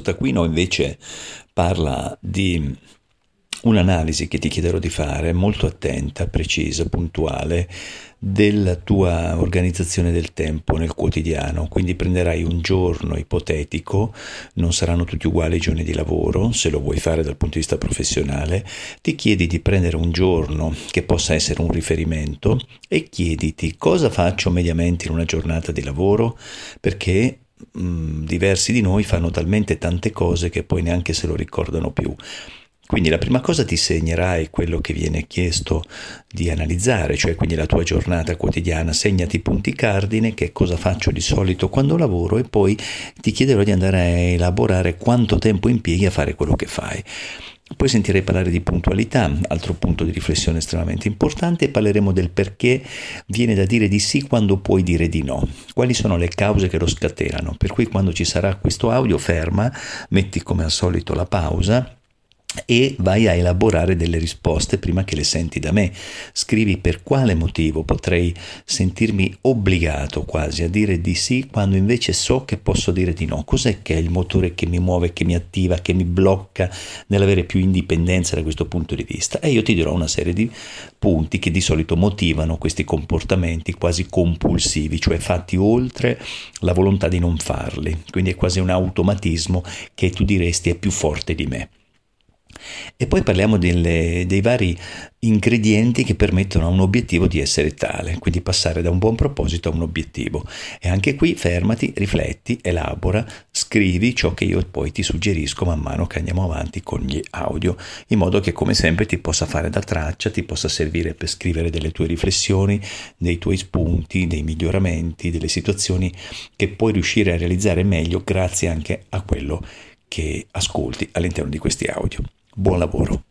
Taccuino invece parla di un'analisi che ti chiederò di fare molto attenta, precisa, puntuale della tua organizzazione del tempo nel quotidiano, quindi prenderai un giorno ipotetico, non saranno tutti uguali i giorni di lavoro, se lo vuoi fare dal punto di vista professionale, ti chiedi di prendere un giorno che possa essere un riferimento e chiediti cosa faccio mediamente in una giornata di lavoro, perché mh, diversi di noi fanno talmente tante cose che poi neanche se lo ricordano più. Quindi la prima cosa ti segnerai quello che viene chiesto di analizzare, cioè quindi la tua giornata quotidiana, segnati i punti cardine, che cosa faccio di solito quando lavoro e poi ti chiederò di andare a elaborare quanto tempo impieghi a fare quello che fai. Poi sentirei parlare di puntualità, altro punto di riflessione estremamente importante, e parleremo del perché viene da dire di sì quando puoi dire di no. Quali sono le cause che lo scatenano? Per cui quando ci sarà questo audio, ferma, metti come al solito la pausa e vai a elaborare delle risposte prima che le senti da me. Scrivi per quale motivo potrei sentirmi obbligato quasi a dire di sì quando invece so che posso dire di no. Cos'è che è il motore che mi muove, che mi attiva, che mi blocca nell'avere più indipendenza da questo punto di vista? E io ti dirò una serie di punti che di solito motivano questi comportamenti quasi compulsivi, cioè fatti oltre la volontà di non farli. Quindi è quasi un automatismo che tu diresti è più forte di me. E poi parliamo delle, dei vari ingredienti che permettono a un obiettivo di essere tale, quindi passare da un buon proposito a un obiettivo. E anche qui fermati, rifletti, elabora, scrivi ciò che io poi ti suggerisco man mano che andiamo avanti con gli audio, in modo che come sempre ti possa fare da traccia, ti possa servire per scrivere delle tue riflessioni, dei tuoi spunti, dei miglioramenti, delle situazioni che puoi riuscire a realizzare meglio grazie anche a quello che ascolti all'interno di questi audio. Buon lavoro.